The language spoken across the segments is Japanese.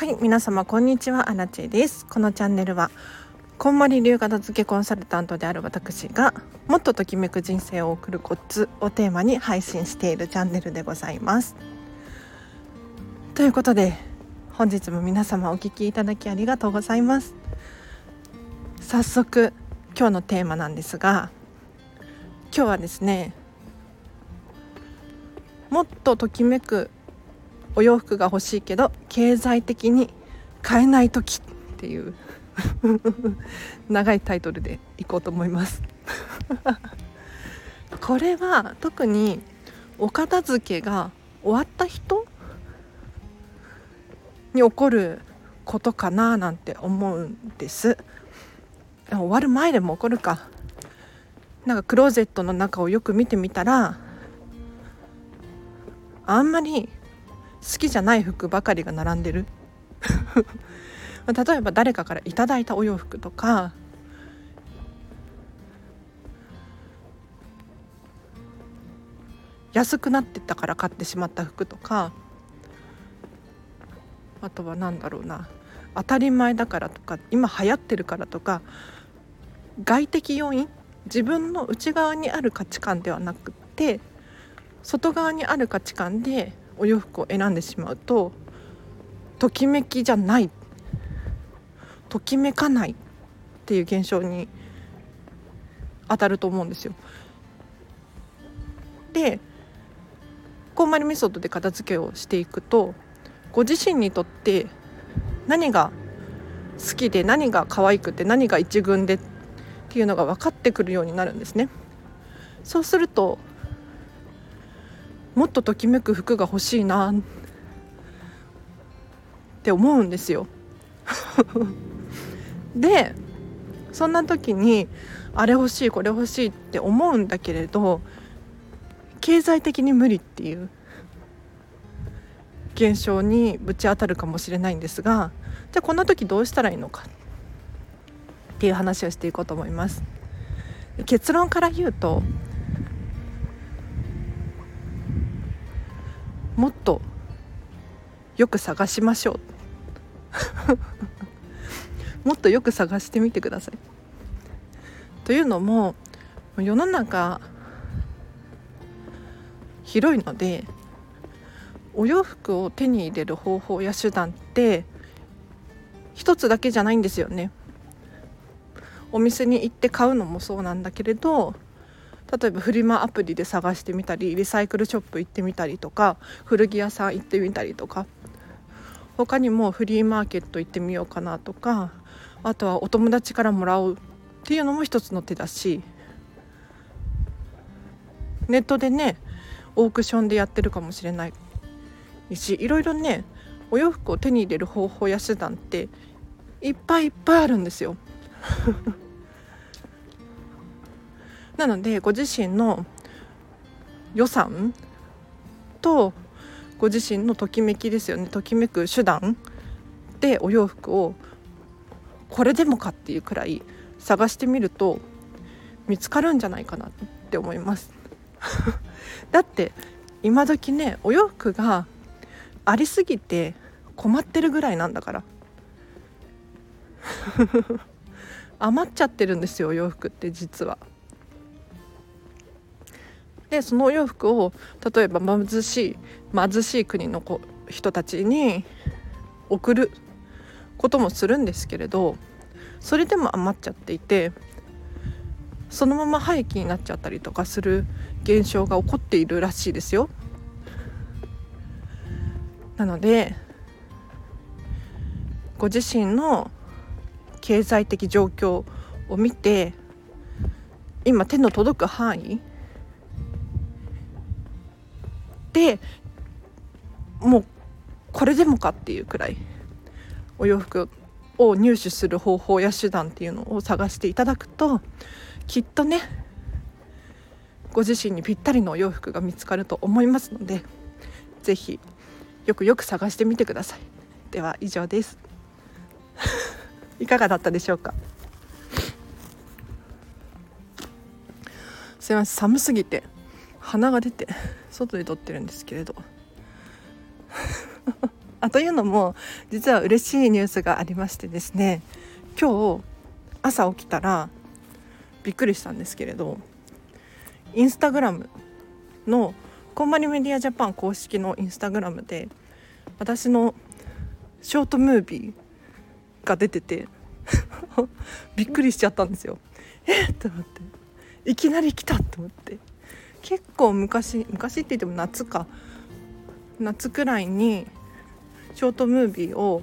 はい皆様こんにちはアラチェです。このチャンネルはこんまり流片付けコンサルタントである私がもっとときめく人生を送るコツをテーマに配信しているチャンネルでございます。ということで本日も皆様お聞きいただきありがとうございます。早速今日のテーマなんですが今日はですねもっとときめくお洋服が欲しいけど経済的に買えない時っていう 長いタイトルでいこうと思います。これは特にお片付けが終わった人に起こることかななんて思うんです。終わる前でも起こるか。なんかクローゼットの中をよく見てみたらあんまり好きじゃない服ばかりが並んでる。例えば誰かからいただいたお洋服とか。安くなってたから買ってしまった服とか。あとは何だろうな。当たり前だからとか今流行ってるからとか。外的要因？自分の内側にある価値観ではなくって外側にある価値観でお洋服を選んでしまうとときめきじゃないときめかないっていう現象に当たると思うんですよ。でこんまりメソッドで片付けをしていくとご自身にとって何が好きで何が可愛くて何が一軍でっていうのが分かってくるようになるんですね。そうするともっとときめく服が欲しいなって思うんですよ。でそんな時にあれ欲しいこれ欲しいって思うんだけれど経済的に無理っていう現象にぶち当たるかもしれないんですがじゃあこんな時どうしたらいいのかっていう話をしていこうと思います。結論から言うともっとよく探しましょう もっとよく探してみてください。というのも世の中広いのでお洋服を手に入れる方法や手段って一つだけじゃないんですよね。お店に行って買うのもそうなんだけれど例えばフリマアプリで探してみたりリサイクルショップ行ってみたりとか古着屋さん行ってみたりとか他にもフリーマーケット行ってみようかなとかあとはお友達からもらうっていうのも一つの手だしネットでねオークションでやってるかもしれないしいろいろねお洋服を手に入れる方法や手段っていっぱいいっぱいあるんですよ。なのでご自身の予算とご自身のときめきですよね。ときめく手段でお洋服をこれでもかっていうくらい探してみると見つかるんじゃないかなって思います。だって今時ねお洋服がありすぎて困ってるぐらいなんだから。余っちゃってるんですよお洋服って実は。でそのお洋服を例えば貧しい貧しい国の子人たちに送ることもするんですけれどそれでも余っちゃっていてそのまま廃棄になっちゃったりとかする現象が起こっているらしいですよ。なのでご自身の経済的状況を見て今手の届く範囲でもうこれでもかっていうくらいお洋服を入手する方法や手段っていうのを探していただくときっとねご自身にぴったりのお洋服が見つかると思いますので是非よくよく探してみてください。では以上です。いかがだったでしょうか？すいません寒すぎて鼻が出て。外で撮ってるんですけれど。あというのも実は嬉しいニュースがありましてですね。今日朝起きたらびっくりしたんですけれど。インスタグラムのこんまりメディアジャパン公式のインスタグラムで私のショートムービーが出てて びっくりしちゃったんですよ。えっと思って。いきなり来たと思って。結構昔昔って言っても夏か夏くらいにショートムービーを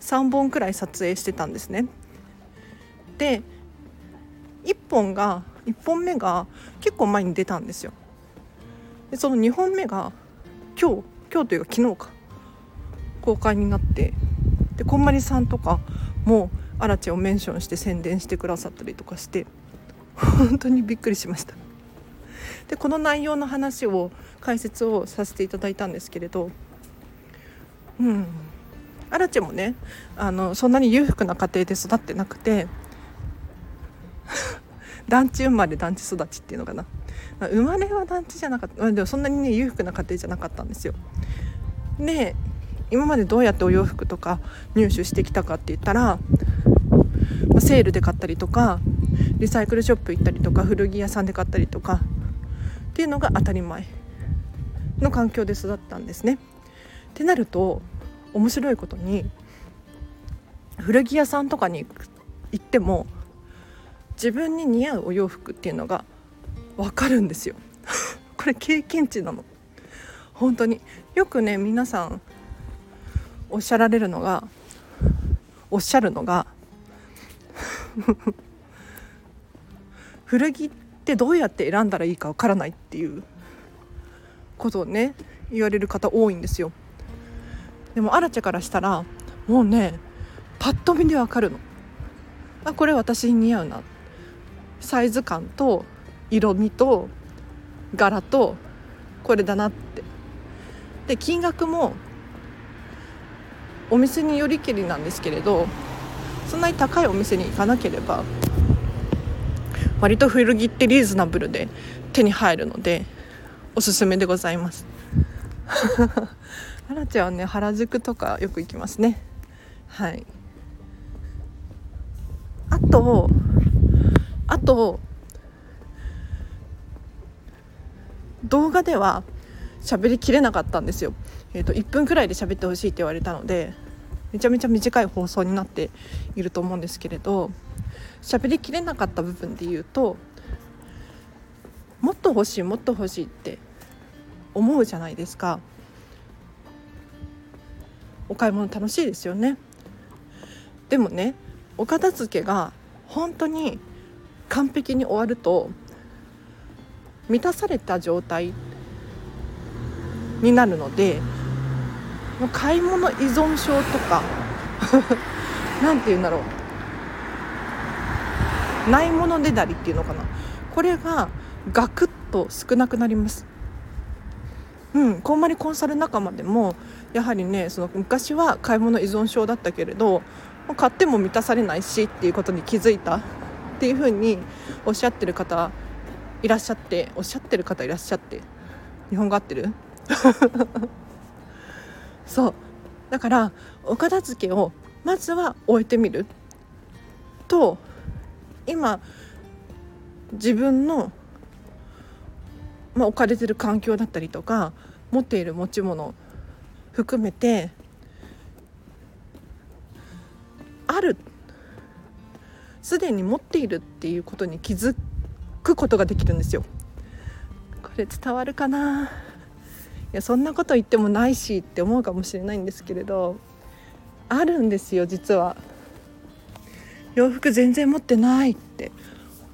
3本くらい撮影してたんですね。で1本が1本目が結構前に出たんですよ。でその2本目が今日今日というか昨日か公開になってでこんまりさんとかもアラチェをメンションして宣伝してくださったりとかして本当にびっくりしました。でこの内容の話を解説をさせていただいたんですけれどうん。アラチェもねあのそんなに裕福な家庭で育ってなくて 団地生まれ団地育ちっていうのかな。生まれは団地じゃなかった。でもそんなにね裕福な家庭じゃなかったんですよ。で今までどうやってお洋服とか入手してきたかって言ったら、まセールで買ったりとかリサイクルショップ行ったりとか古着屋さんで買ったりとかっていうのが当たり前の環境で育ったんですね。ってなると面白いことに古着屋さんとかに行っても自分に似合うお洋服っていうのが分かるんですよ。これ経験値なの。本当に。よくね皆さんおっしゃられるのがおっしゃるのが 古着ってどうやって選んだらいいかわからないっていうことをね言われる方多いんですよ。でもアラチェからしたらもうねパッと見でわかるの。あこれ私に似合うな。サイズ感と色味と柄とこれだなって。で金額もお店によりけりなんですけれどそんなに高いお店に行かなければ割と古着ってリーズナブルで手に入るのでおすすめでございます。アラちゃんはね原宿とかよく行きますね。はい。あとあと動画では喋りきれなかったんですよ、えーと、1分くらいで喋ってほしいって言われたのでめちゃめちゃ短い放送になっていると思うんですけれど喋りきれなかった部分で言うともっと欲しいもっと欲しいって思うじゃないですか。お買い物楽しいですよね。でもねお片付けが本当に完璧に終わると満たされた状態になるのでもう買い物依存症とか 何て言うんだろう。ないものねだりっていうのかな。これがガクッと少なくなります。うんこんまりコンサル仲間でもやはりねその昔は買い物依存症だったけれど買っても満たされないしっていうことに気づいた。っていうふうにおっしゃってる方いらっしゃっておっしゃってる方いらっしゃって日本語合ってる？そう。だからお片付けをまずは終えてみると今自分の、まあ、置かれてる環境だったりとか持っている持ち物含めてあるすでに持っているっていうことに気づくことができるんですよ。これ伝わるかな？いやそんなこと言ってもないしって思うかもしれないんですけれどあるんですよ実は。洋服全然持ってないって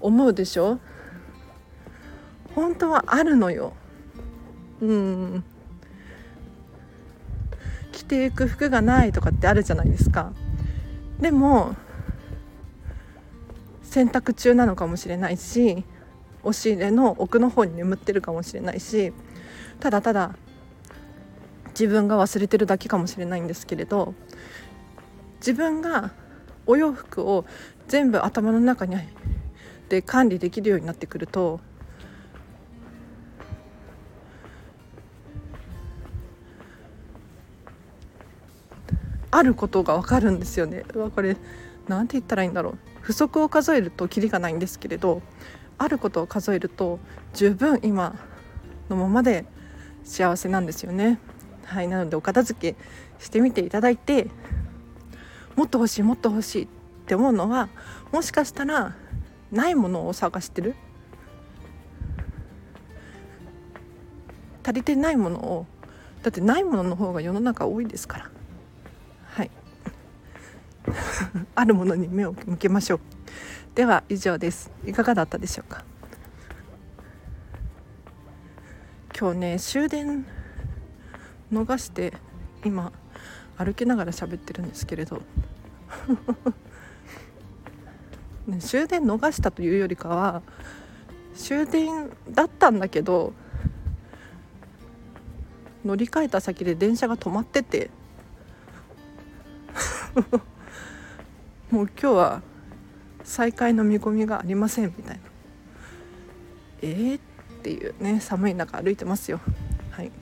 思うでしょ？本当はあるのよ。うん。着ていく服がないとかってあるじゃないですか。でも洗濯中なのかもしれないし押し入れの奥の方に眠ってるかもしれないしただただ自分が忘れてるだけかもしれないんですけれど自分がお洋服を全部頭の中にで管理できるようになってくるとあることがわかるんですよね。うわこれ何て言ったらいいんだろう。不足を数えるとキリがないんですけれどあることを数えると十分今のままで幸せなんですよね。はいなのでお片付けしてみていただいてもっと欲しいもっと欲しいって思うのはもしかしたらないものを探してる。足りてないものをだってないものの方が世の中多いですから。はい。あるものに目を向けましょう。では以上です。いかがだったでしょうか？今日ね終電逃して今歩きながら喋ってるんですけれど。ね、終電逃したというよりかは終電だったんだけど乗り換えた先で電車が止まってて。もう今日は再開の見込みがありませんみたいな。えー、っていうね寒い中歩いてますよ。はい。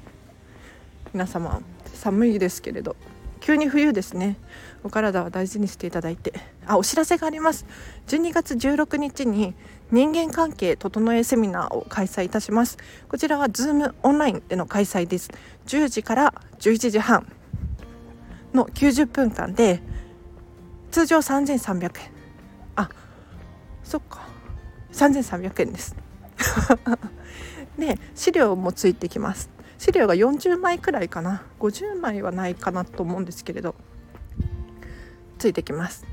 皆様寒いですけれど。急に冬ですね。お体は大事にしていただいて。あお知らせがあります。12月16日に人間関係整えセミナーを開催いたします。こちらは Zoom オンラインでの開催です。10時から11時半の90分間で通常3300円。あそっか。3300円です。で資料もついてきます。資料が40枚くらいかな。50枚はないかなと思うんですけれど。ついてきます。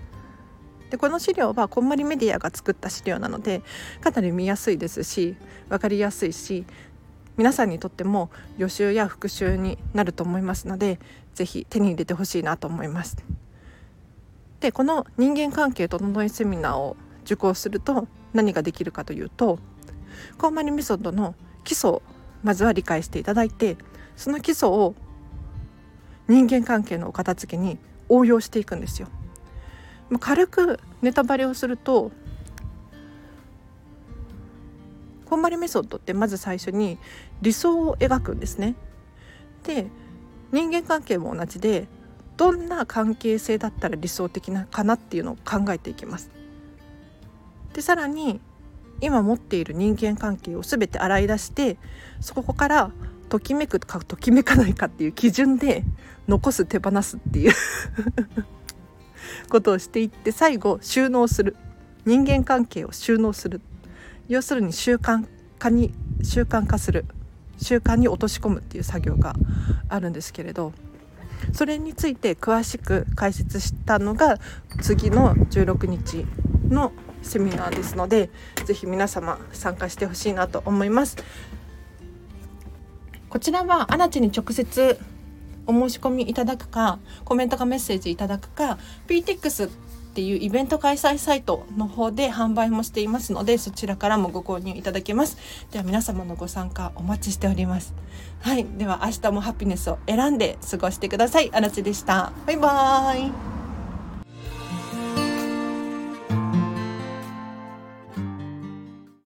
でこの資料はこんまりメディアが作った資料なのでかなり見やすいですし分かりやすいし皆さんにとっても予習や復習になると思いますので是非手に入れてほしいなと思います。でこの人間関係整えセミナーを受講すると何ができるかというとこんまりメソッドの基礎まずは理解していただいてその基礎を人間関係のお片付けに応用していくんですよ。軽くネタバレをするとこんまりメソッドってまず最初に理想を描くんですね。で人間関係も同じでどんな関係性だったら理想的なかなっていうのを考えていきます。でさらに今持っている人間関係を全て洗い出してそこからときめくかときめかないかっていう基準で残す手放すっていう。ことをしていって最後収納する。人間関係を収納する。要するに習慣化に習慣化する。習慣に落とし込むっていう作業があるんですけれどそれについて詳しく解説したのが次の16日のセミナーですので是非皆様参加してほしいなと思います。こちらはアナチに直接お申し込みいただくかコメントかメッセージいただくか PTX っていうイベント開催サイトの方で販売もしていますのでそちらからもご購入いただけます。では皆様のご参加お待ちしております。はい。では明日もハピネスを選んで過ごしてください。あらちでした。バイバーイ。